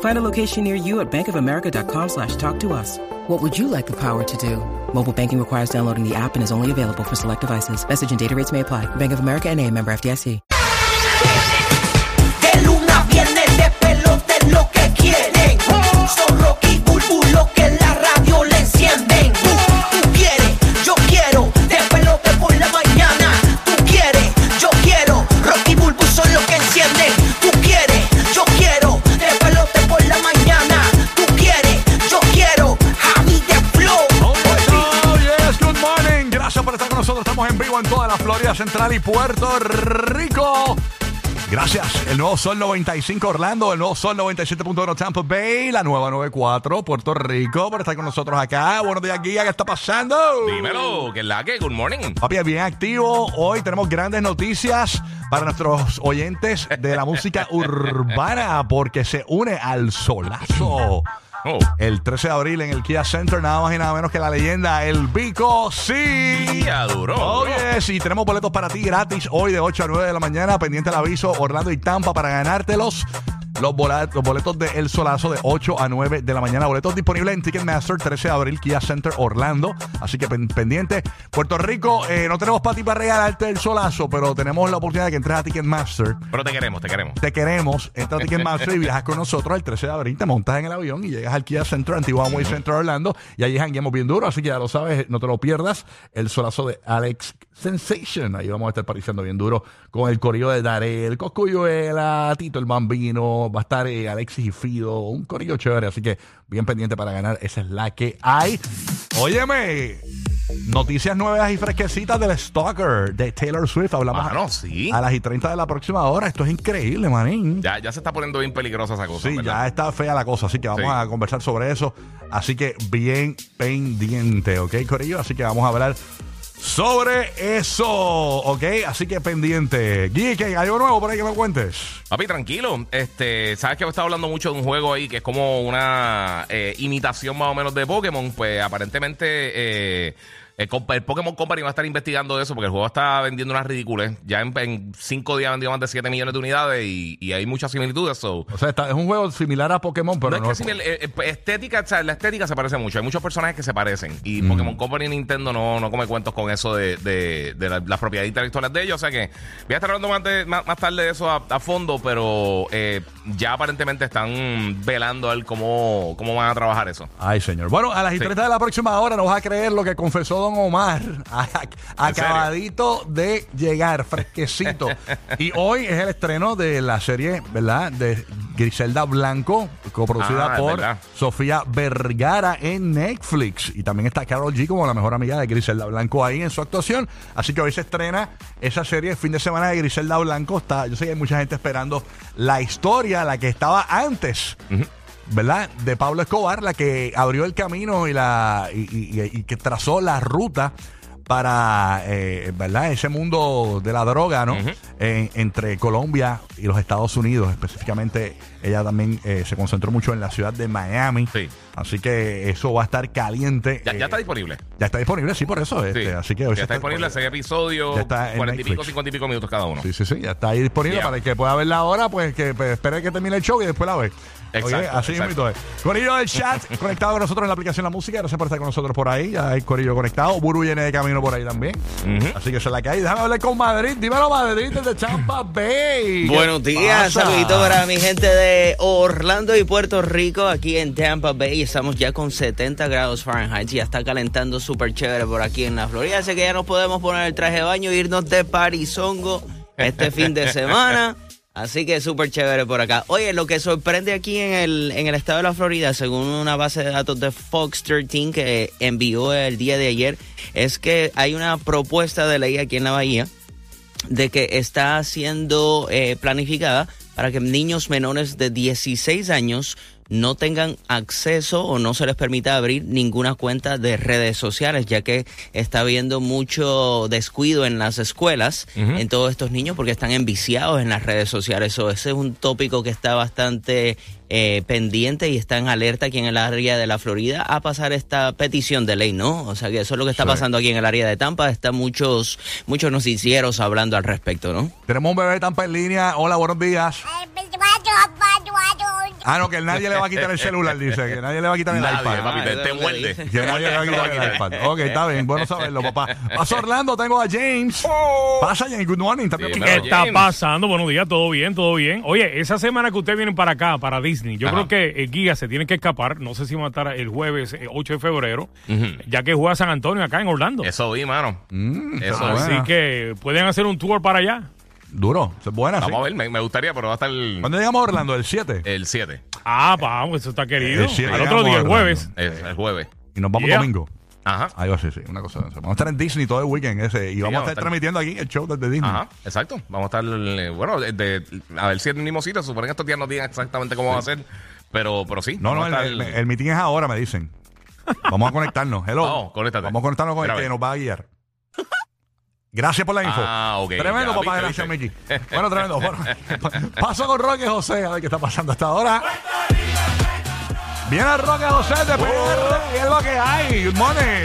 Find a location near you at bankofamerica.com slash talk to us. What would you like the power to do? Mobile banking requires downloading the app and is only available for select devices. Message and data rates may apply. Bank of America and a member FDIC. De luna viene de pelote lo que quieren. Son Rocky Bulbu lo que la Central y Puerto Rico. Gracias. El nuevo Sol 95 Orlando, el nuevo Sol 97.1 Tampa Bay, la nueva 94 Puerto Rico por estar con nosotros acá. Buenos días, Guía. ¿Qué está pasando? Dímelo, que es la que, good morning. Papi, bien activo. Hoy tenemos grandes noticias para nuestros oyentes de la música urbana porque se une al solazo. Oh. El 13 de abril en el Kia Center, nada más y nada menos que la leyenda El Vico Sí. Día duro. Oh, duro. yes, y tenemos boletos para ti gratis hoy de 8 a 9 de la mañana. Pendiente el aviso, Orlando y Tampa para ganártelos. Los, bola- los boletos de El Solazo de 8 a 9 de la mañana. Boletos disponibles en Ticketmaster 13 de abril, Kia Center Orlando. Así que pen- pendiente. Puerto Rico, eh, no tenemos para ti para regalarte el Solazo, pero tenemos la oportunidad de que entres a Ticketmaster. Pero te queremos, te queremos. Te queremos, entra a Ticketmaster y viajas con nosotros el 13 de abril, te montas en el avión y llegas al Kia Center, Antigua Amway Center Orlando, y allí jangueamos bien duro, así que ya lo sabes, no te lo pierdas, el solazo de Alex Sensation, ahí vamos a estar pariciando bien duro con el corillo de Darel, Coscuyuela, Tito el Bambino, va a estar eh, Alexis y Fido, un corillo chévere, así que bien pendiente para ganar, esa es la que hay. Óyeme, noticias nuevas y fresquecitas del Stalker de Taylor Swift, hablamos Mano, sí. a las y 30 de la próxima hora. Esto es increíble, manín. Ya, ya se está poniendo bien peligrosa esa cosa. Sí, ¿verdad? ya está fea la cosa, así que vamos Sí. a conversar sobre eso. Así que bien pendiente, ¿ok, Corillo? Así que vamos a hablar sobre eso, ¿ok? Así que pendiente. Guille, ¿qué? ¿algo nuevo por ahí que me cuentes? Papi, tranquilo. Este, sabes que he estado hablando mucho de un juego ahí que es como una eh, imitación más o menos de Pokémon. Pues aparentemente eh, el, Pokémon Company va a estar investigando eso porque el juego está vendiendo unas ridículas. Ya en, en cinco días vendió más de 7 millones de unidades y, y hay muchas similitudes. So. O sea, está- es un juego similar a Pokémon, pero no, no, es que simil- eh, eh, estética, o sea, la estética se parece mucho. Hay muchos personajes que se parecen. Y Pokémon Company y Nintendo no, no come cuentos con eso de, de, de la- las propiedades intelectuales de ellos. O sea que voy a estar hablando más, de- más, más tarde de eso a, a fondo, pero eh, ya aparentemente están velando a ver cómo, cómo van a trabajar eso. Ay, señor. Bueno, a las Sí. 30 de la próxima hora no vas a creer lo que confesó Don Omar. Acabadito de llegar, fresquecito. y hoy es el estreno de la serie, ¿verdad? De Griselda Blanco, coproducida Ah, por verdad. Sofía Vergara en Netflix. Y también está Carol G como la mejor amiga de Griselda Blanco ahí en su actuación. Así que hoy se estrena esa serie, el fin de semana de Griselda Blanco. Está, yo sé que hay mucha gente esperando la historia, la que estaba antes. ¿Verdad? De Pablo Escobar, la que abrió el camino y la y, y- y- y que trazó la ruta para, eh, ¿verdad? Ese mundo de la droga, ¿no? En- entre Colombia y los Estados Unidos, específicamente ella también eh, se concentró mucho en la ciudad de Miami. Sí. Así que eso va a estar caliente. Ya, eh, ya está disponible. ya está disponible, sí, por eso. Sí. este, así que hoy ya está disponible ese episodio, Ya está en 40 y pico. 50 y pico minutos cada uno. Sí, sí, sí, ya está ahí disponible Yeah. para el que pueda verla ahora, pues que pues, espere que termine el show y después la ve. Exacto, Oye, así mismo es. Corillo del chat, conectado con nosotros en la aplicación La Música. Gracias por estar con nosotros por ahí. Ya hay Corillo conectado. Buru viene de camino por ahí también. Así que es la hay. Déjame hablar con Madrid. Dímelo, Madrid, desde Champa Bay. ¿Qué Buenos días, saludito para mi gente de Orlando y Puerto Rico, aquí en Tampa Bay. Estamos ya con 70 grados Fahrenheit, ya está calentando súper chévere por aquí en la Florida. Así que ya nos podemos poner el traje de baño e irnos de parizongo este fin de semana. Así que súper chévere por acá. Oye, lo que sorprende aquí en el, en el estado de la Florida, según una base de datos de Fox 13 que envió el día de ayer, es que hay una propuesta de ley aquí en la Bahía de que está siendo eh, planificada para que niños menores de 16 años no tengan acceso o no se les permita abrir ninguna cuenta de redes sociales, ya que está habiendo mucho descuido en las escuelas, en todos estos niños, porque están enviciados en las redes sociales. So, ese es un tópico que está bastante eh, pendiente y está en alerta aquí en el área de la Florida a pasar esta petición de ley, ¿no? O sea que eso es lo que está Sí. pasando aquí en el área de Tampa. Están muchos, muchos noticieros hablando al respecto, ¿no? Tenemos un bebé de Tampa en línea. Hola, buenos días. Ah, no, que nadie le va a quitar el celular, dice. Que nadie le va a quitar el Nadie, iPad. papi, te, Ah, muerde. que nadie le va a quitar el iPad. Ok, está bien. Bueno saberlo, papá. Paso Orlando, tengo a James. Pasa, James. Good morning. También Sí, ¿Qué está James. pasando? Buenos días, todo bien, todo bien. Oye, esa semana que ustedes vienen para acá, para Disney, yo Ajá. creo que el guía se tiene que escapar. No sé si va a estar el jueves eh, 8 de febrero, ya que juega San Antonio acá en Orlando. Eso vi, mano. Mm, Eso. Así buena. que pueden hacer un tour para allá. Duro. Es buena, sí. Vamos a ver, me, me gustaría, pero va a estar el, ¿Cuándo llegamos a Orlando? ¿El 7? el 7, Ah, vamos, eso está querido. Sí, Al llegamos otro día, a el Orlando. jueves. el, el jueves. Y nos vamos Yeah. domingo. Ajá. Ahí va, sí, sí. Una cosa de eso. Vamos a estar en Disney todo el weekend ese. Y vamos a vamos a estar estar- transmitiendo aquí el show desde Disney. Ajá, exacto. Vamos a estar, eh, bueno, de, de- a ver si es el mismo sitio. Supone que estos días no digan exactamente cómo va a ser, pero, pero sí. No, no, vamos el, a el, estar- el meeting es ahora, me dicen. Vamos a conectarnos. Hello. Oh, conéctate. Vamos a conectarnos con el que nos va a guiar. Gracias por la info. Ah, ok. Tremendo, Ya, papá. viste, Gracias. Mickey. Bueno, tremendo. Bueno, paso con Roque José. A ver qué está pasando hasta ahora. Viene Roque José de PR. ¿Qué es lo que hay? Good morning.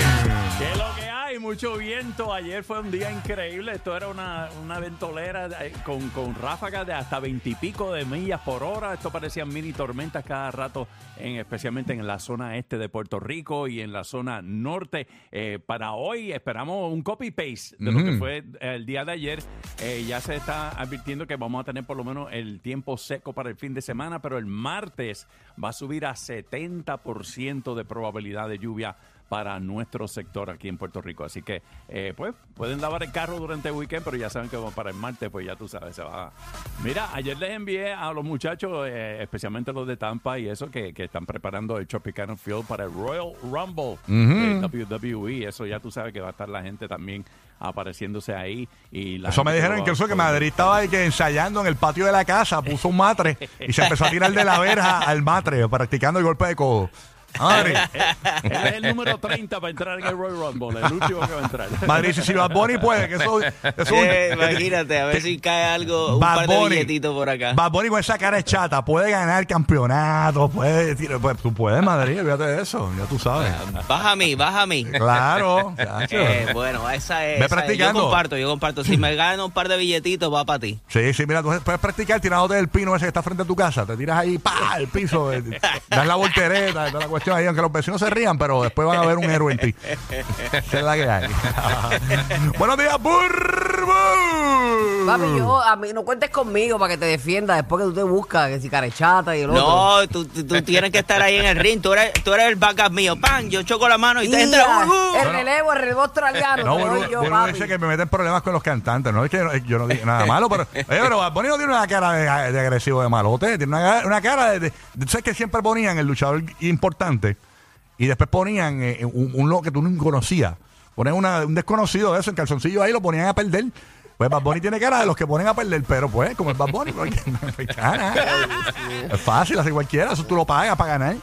Mucho viento. Ayer fue un día increíble. Esto era una, una ventolera eh, con, con ráfagas de hasta veintipico de millas por hora. Esto parecían mini tormentas cada rato, en, especialmente en la zona este de Puerto Rico y en la zona norte. Eh, para hoy esperamos un copy-paste de lo que fue el día de ayer. Eh, ya se está advirtiendo que vamos a tener por lo menos el tiempo seco para el fin de semana, pero el martes va a subir a 70% de probabilidad de lluvia para nuestro sector aquí en Puerto Rico. Así que, eh, pues, pueden lavar el carro durante el weekend, pero ya saben que para el martes, pues ya tú sabes, se va. Mira, ayer les envié a los muchachos, eh, especialmente los de Tampa y eso, que, que están preparando el Tropicana Field para el Royal Rumble de WWE. Eso ya tú sabes que va a estar la gente también apareciéndose ahí. Y la Eso me dijeron va- incluso que Madrid estaba ahí que ensayando en el patio de la casa, puso un matre y se empezó a tirar de la verja al matre, practicando el golpe de codo. Madrid, Él es el número 30 para entrar en el Royal Rumble, el último que va a entrar. Madrid, si, si Bad Bunny puede, que eso, eso es un- Eh, imagínate, a ver si cae algo, un Bad par de Bunny. billetitos por acá. Bad Bunny con esa cara de chata puede ganar campeonato, puede tirar- pues, tú puedes, Madrid, fíjate de eso, ya tú sabes. Baja a mí, baja a mí. Claro. Eh, bueno, esa es. Ve esa es. practicando. Yo comparto, yo comparto. Si me gano un par de billetitos, va para ti. Sí, sí, mira, tú puedes practicar tirándote del pino ese que está frente a tu casa. Te tiras ahí, pa, al piso, eh, das la voltereta, toda la cuestión ahí, aunque los vecinos se rían, pero después van a ver un héroe en ti. Esa es la que hay. Buenos días, Papi, yo, a mí, no cuentes conmigo para que te defienda después que tú te buscas, que si carechata y el otro. No, tú, tú- tienes que estar ahí en el ring. Tú eres, tú eres el backup mío. pan Yo choco la mano y te entra. Uh, uh. el relevo, el relevo australiano. No, doy yo, Burbu papi. dice que me meten problemas con los cantantes. No es que no- yo no digo nada malo, pero, oye, pero Bad Bunny no tiene una cara de, de agresivo de malote. Tiene una, una cara de, de- ¿tú ¿Sabes que siempre ponían el luchador importante? Y después ponían eh, un, un lo que tú no conocías. Ponían una- un desconocido de eso en calzoncillo ahí, lo ponían a perder. Pues Bad Bunny tiene cara de los que ponen a perder, pero pues, como es Bad Bunny, porque no gana. Es fácil, así cualquiera, eso tú lo pagas para ganar.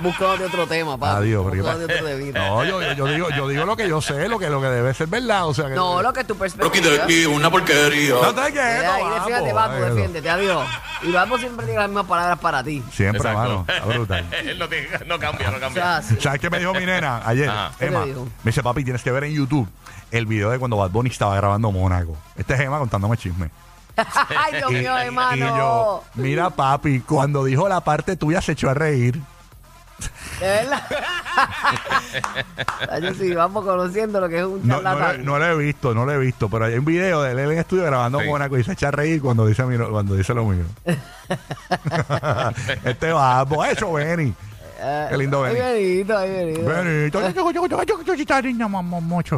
Buscando otro tema, papi. Adiós, otro temita. No, yo, yo, yo digo, yo digo lo que yo sé, lo que, lo que debe ser verdad. O sea, que, No, lo que tu Rocky perspectiva. de aquí, una porquería. No te quieto, Mira, ahí defiéndete, defiéndete, adiós. Y vamos siempre tiene las mismas palabras para ti. Siempre, Exacto. mano. Está brutal. Él no, tiene- no cambia, no O cambia. sea, sí. ¿Sabes qué me dijo mi nena ayer? Ajá. ¿Qué Emma, dijo? me dice, papi, tienes que ver en YouTube el video de cuando Bad Bunny estaba grabando Mónaco. Este es Emma contándome chisme. Ay, Dios mío, hermano. y yo, mira, papi, cuando dijo la parte tuya se echó a reír. De verdad. Ay, sí, vamos conociendo lo que es un No, no, lo- no lo he visto, no lo he visto, pero hay un video de él en el estudio grabando Sí. Mónaco y se echa a reír cuando dice, mi- cuando dice lo mío. este va, hecho Benny. Qué lindo Ay, Benny. Benito, ay, Benito. Benito, yo, yo, yo, yo, yo, yo, yo, niña, mamá, mucho.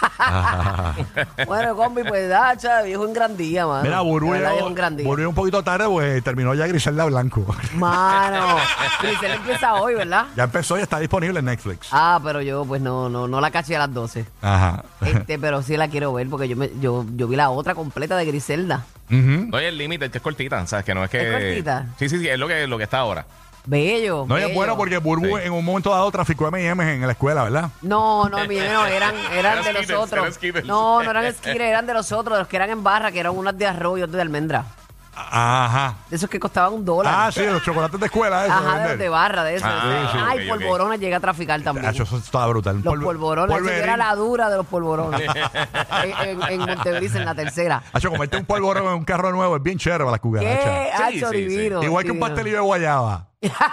Bueno, combi, pues dacha, viejo un gran día, mano. Mira, Burbu De verdad, llegó- viejo un gran día. volvió un poquito tarde, pues terminó ya Griselda Blanco. Mano, Grisel empieza hoy, ¿verdad? ya empezó y está disponible en Netflix. Ah, pero yo pues no, no, no la caché a las 12. Ajá. Este, pero sí la quiero ver porque yo me, yo, yo vi la otra completa de Griselda. Ujú. Oye, el límite que es cortita, ¿sabes? Que no es que. ¿Es cortita? Sí, sí, sí, es lo que, lo que está ahora. Bello. No, y es bello. bueno porque Burbu en un momento dado traficó M&M's en la escuela, ¿verdad? No, no, mi no, eran, eran Eran de los Skittles, eran otros. Skittles. No, no eran Skittles, eran de los otros, de los que eran en barra, que eran unas de arroz y otras de almendra. Ajá. De esos que costaban un dólar. Ah, sí, los chocolates de escuela, eso. Ajá, de vender. los de barra, de esos. Ah, sí. Ay, ok. polvorones llegué a traficar también. Tacho, eso estaba brutal. Los Polvo- polvorones, yo polverín. era la dura de los polvorones. en, en, en Montebrice, en la tercera. Hacho, comerte un polvorón en un carro nuevo es bien chévere para las ¿Qué? cucarachas. Hacho, sí, sí. divino. Igual que un divino. pastelillo de guayaba.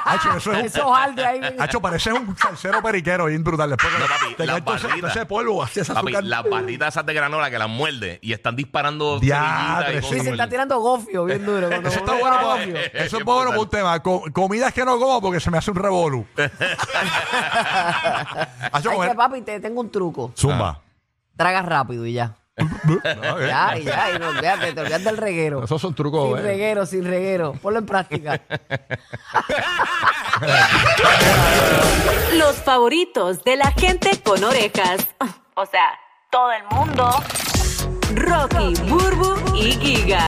Hacho, eso es un... Eso arde ahí. Hacho, pareces un salsero periquero bien brutal. Después No, papi, te las cae todo ese- todo barritas. ese polvo, así ese Papi, azúcar. las barritas esas de granola que las muerde y están disparando Diatre, semillitas y sí, Sí, cosas se por está el- tirando gofio bien duro. cuando Eso está uno bueno, tira para, gofio. eso es bueno para un tema. Co- comidas que no como porque se me hace un revolú. Hacho, Ay, comer- que papi, te tengo un truco. Zumba. Traga rápido y ya. Ya, ya, y no olvídate, te olvidas del reguero. Esos son trucos, Sin eh. reguero, sin reguero. Ponlo en práctica. Los favoritos de la gente con orejas. O sea, todo el mundo. Rocky, Burbu y Giga.